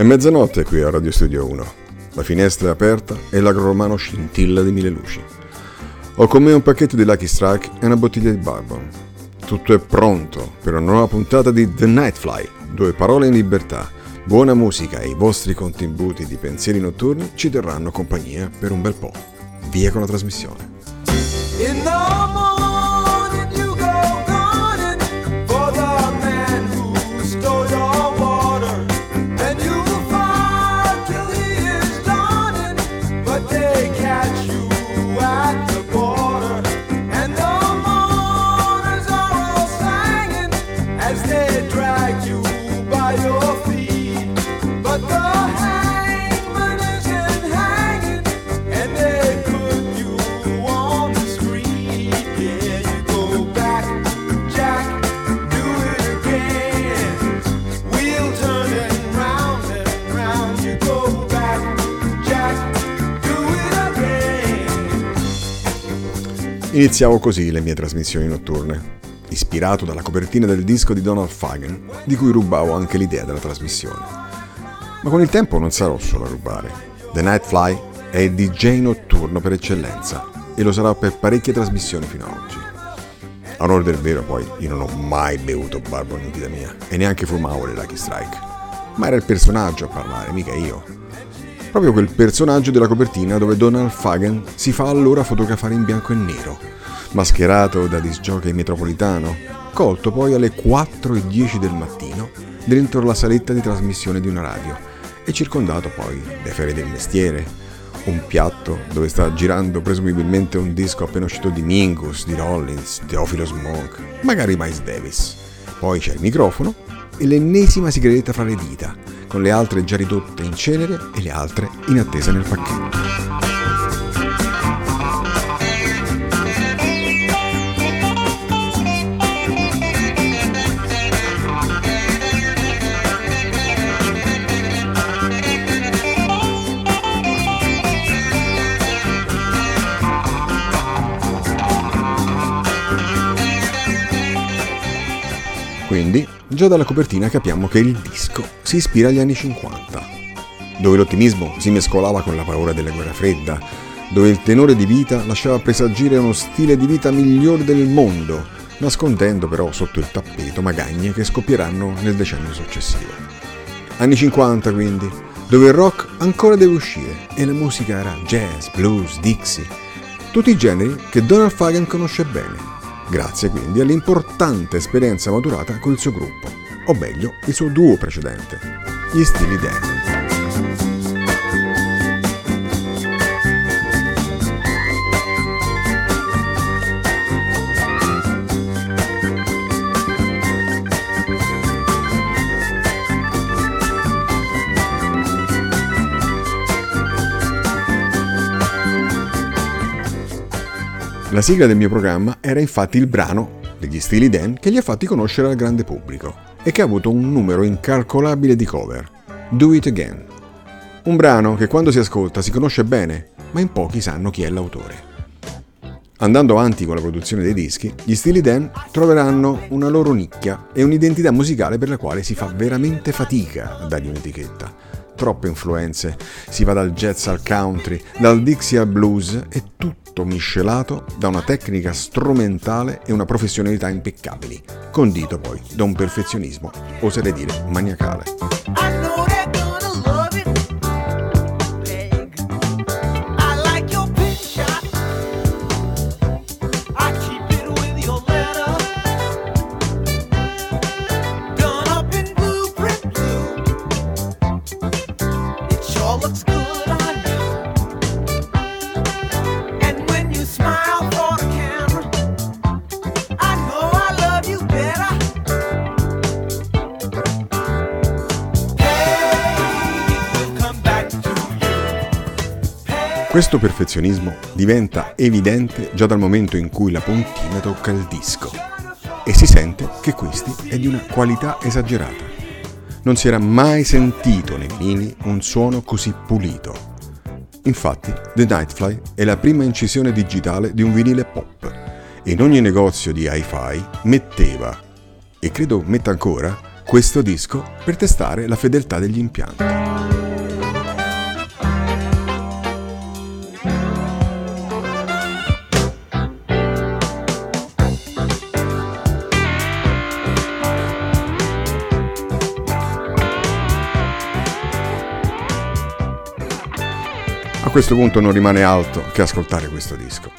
È mezzanotte qui a Radio Studio 1. La finestra è aperta e l'agromano scintilla di mille luci. Ho con me un pacchetto di Lucky Strike e una bottiglia di bourbon. Tutto è pronto per una nuova puntata di The Nightfly, due parole in libertà. Buona musica e i vostri contributi di pensieri notturni ci terranno compagnia per un bel po'. Via con la trasmissione. Iniziavo così le mie trasmissioni notturne, ispirato dalla copertina del disco di Donald Fagan, di cui rubavo anche l'idea della trasmissione. Ma con il tempo non sarò solo a rubare. The Nightfly è il DJ notturno per eccellenza e lo sarà per parecchie trasmissioni fino ad oggi. A onore del vero, poi, io non ho mai bevuto bourbon in vita mia e neanche fumavo le Lucky Strike. Ma era il personaggio a parlare, mica io. Proprio quel personaggio della copertina dove Donald Fagan si fa allora fotografare in bianco e nero, mascherato da disjockey metropolitano, colto poi alle 4.10 del mattino dentro la saletta di trasmissione di una radio e circondato poi dai fere del mestiere, un piatto dove sta girando presumibilmente un disco appena uscito di Mingus, di Rollins, Teofilo Smoke, magari Miles Davis. Poi c'è il microfono e l'ennesima sigaretta fra le dita, con le altre già ridotte in cenere e le altre in attesa nel pacchetto. Già dalla copertina capiamo che il disco si ispira agli anni 50, dove l'ottimismo si mescolava con la paura della guerra fredda, dove il tenore di vita lasciava presagire uno stile di vita migliore del mondo, nascondendo però sotto il tappeto magagne che scoppieranno nel decennio successivo. Anni 50 quindi, dove il rock ancora deve uscire e la musica era jazz, blues, Dixie, tutti i generi che Donald Fagan conosce bene grazie quindi all'importante esperienza maturata con il suo gruppo, o meglio il suo duo precedente, gli Stili Dan. La sigla del mio programma era infatti il brano degli Stili Dan che li ha fatti conoscere al grande pubblico e che ha avuto un numero incalcolabile di cover, Do It Again. Un brano che quando si ascolta si conosce bene, ma in pochi sanno chi è l'autore. Andando avanti con la produzione dei dischi, gli Stili Dan troveranno una loro nicchia e un'identità musicale per la quale si fa veramente fatica a dargli un'etichetta. Troppe influenze, si va dal jazz al country, dal Dixie al blues e tutto tutto miscelato da una tecnica strumentale e una professionalità impeccabili, condito poi da un perfezionismo, oserei dire, maniacale. Questo perfezionismo diventa evidente già dal momento in cui la puntina tocca il disco e si sente che questi è di una qualità esagerata. Non si era mai sentito nei vinili un suono così pulito. Infatti, The Nightfly è la prima incisione digitale di un vinile pop e in ogni negozio di hi-fi metteva, e credo metta ancora, questo disco per testare la fedeltà degli impianti. A questo punto non rimane altro che ascoltare questo disco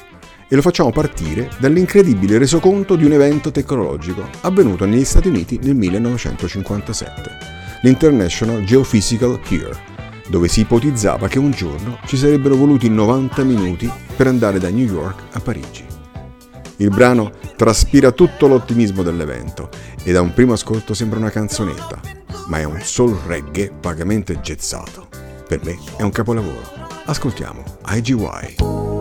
e lo facciamo partire dall'incredibile resoconto di un evento tecnologico avvenuto negli Stati Uniti nel 1957, l'International Geophysical Year, dove si ipotizzava che un giorno ci sarebbero voluti 90 minuti per andare da New York a Parigi. Il brano traspira tutto l'ottimismo dell'evento e da un primo ascolto sembra una canzonetta, ma è un soul reggae vagamente gezzato. Per me è un capolavoro. Ascoltiamo IGY.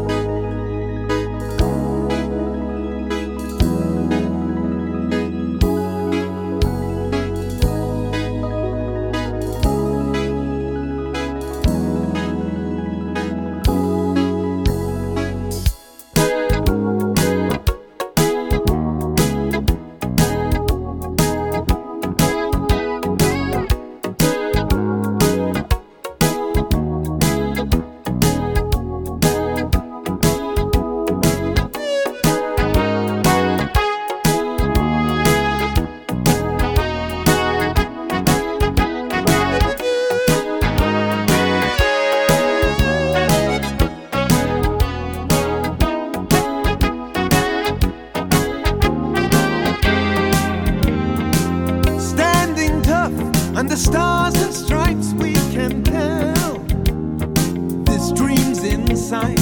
sign.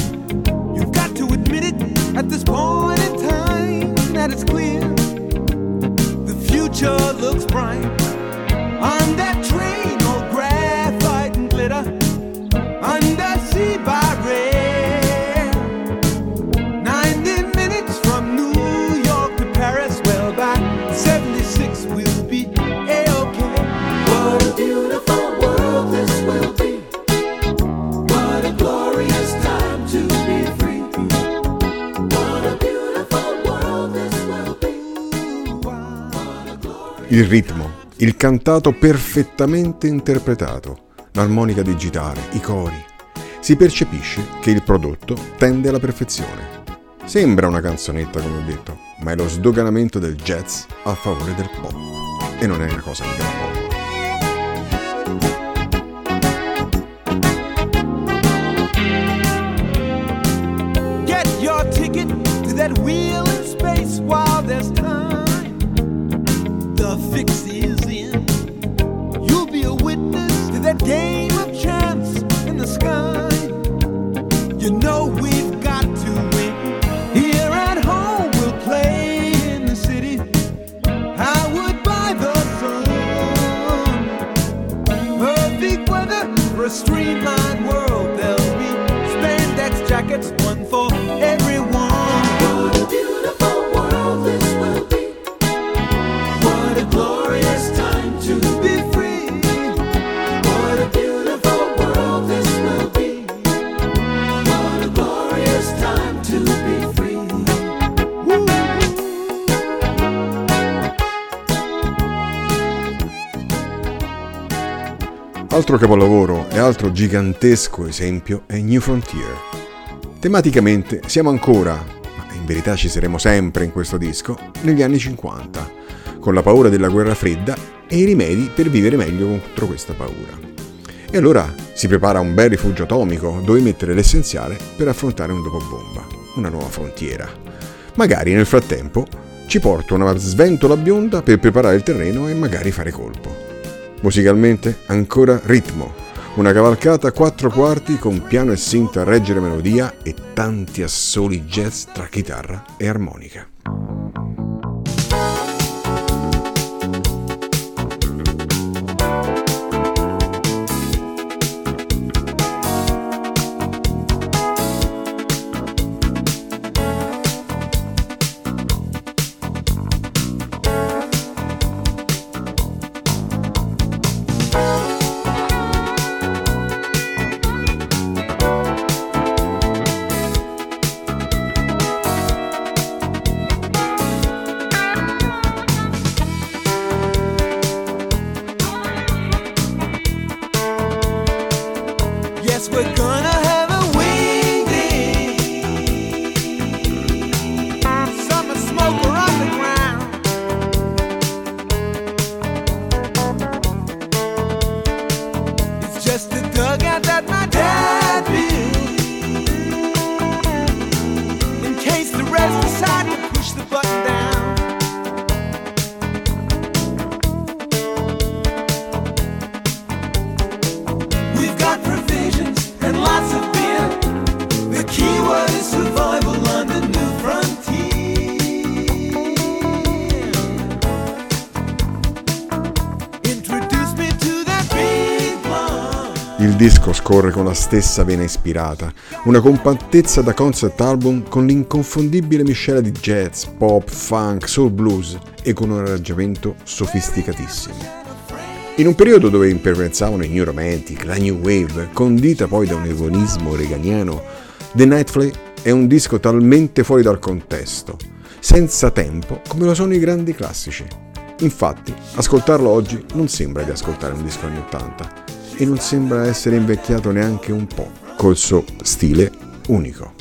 You've got to admit it at this point in time that it's clear. The future looks bright. Il ritmo, il cantato perfettamente interpretato, l'armonica digitale, i cori. Si percepisce che il prodotto tende alla perfezione. Sembra una canzonetta, come ho detto, ma è lo sdoganamento del jazz a favore del pop. E non è una cosa mica da poco. Streamlined world. Altro capolavoro e altro gigantesco esempio è New Frontier. Tematicamente siamo ancora, ma in verità ci saremo sempre in questo disco, negli anni 50, con la paura della guerra fredda e i rimedi per vivere meglio contro questa paura. E allora si prepara un bel rifugio atomico dove mettere l'essenziale per affrontare un dopobomba, una nuova frontiera. Magari nel frattempo ci porta una sventola bionda per preparare il terreno e magari fare colpo. Musicalmente ancora ritmo, una cavalcata a quattro quarti con piano e synth a reggere melodia e tanti assoli jazz tra chitarra e armonica. just disco scorre con la stessa vena ispirata, una compattezza da concept album con l'inconfondibile miscela di jazz, pop, funk, soul blues e con un arrangiamento sofisticatissimo. In un periodo dove imperversavano i New Romantic, la New Wave, condita poi da un egoismo reganiano, The Nightfly è un disco talmente fuori dal contesto, senza tempo come lo sono i grandi classici. Infatti, ascoltarlo oggi non sembra di ascoltare un disco anni 80 e non sembra essere invecchiato neanche un po', col suo stile unico.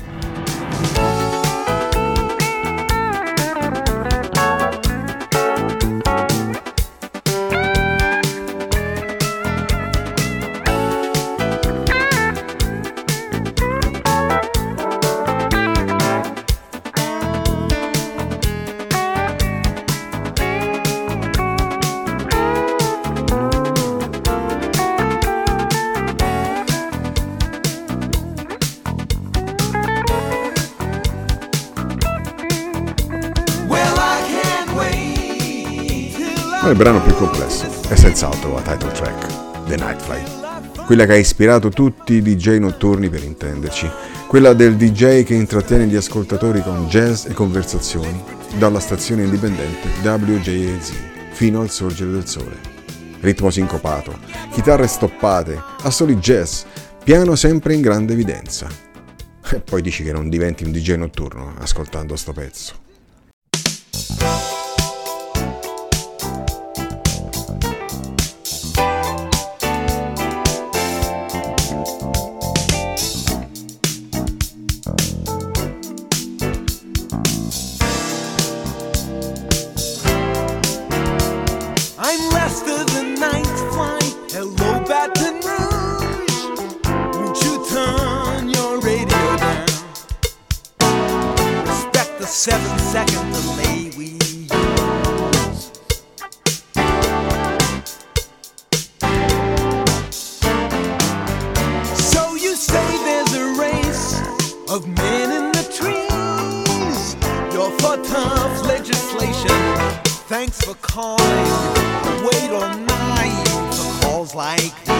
Ma il brano più complesso è senz'altro la title track, The Night Flight, quella che ha ispirato tutti i DJ notturni per intenderci, quella del DJ che intrattiene gli ascoltatori con jazz e conversazioni dalla stazione indipendente WJAZ fino al sorgere del sole. Ritmo sincopato, chitarre stoppate, assoli jazz, piano sempre in grande evidenza. E poi dici che non diventi un DJ notturno ascoltando sto pezzo. Like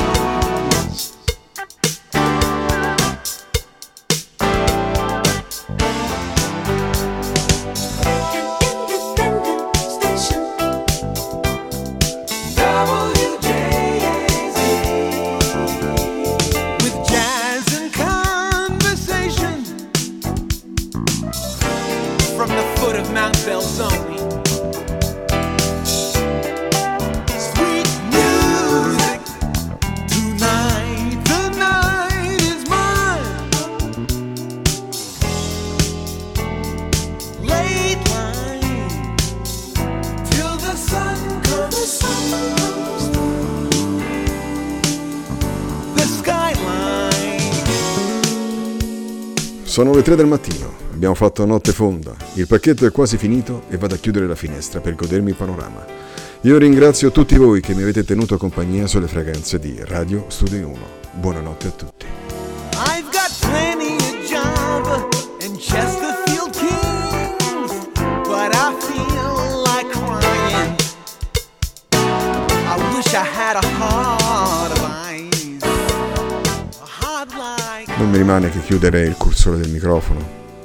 Sono le 3 del mattino, abbiamo fatto notte fonda, il pacchetto è quasi finito e vado a chiudere la finestra per godermi il panorama. Io ringrazio tutti voi che mi avete tenuto compagnia sulle fragranze di Radio Studio 1. Buonanotte a tutti. Rimane che chiudere il cursore del microfono.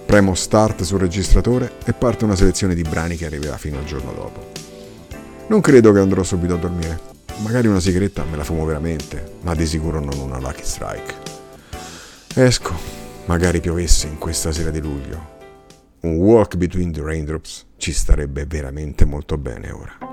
Premo start sul registratore e parte una selezione di brani che arriverà fino al giorno dopo. Non credo che andrò subito a dormire. Magari una sigaretta me la fumo veramente, ma di sicuro non una Lucky Strike. Esco, magari piovesse in questa sera di luglio. Un walk between the raindrops ci starebbe veramente molto bene ora.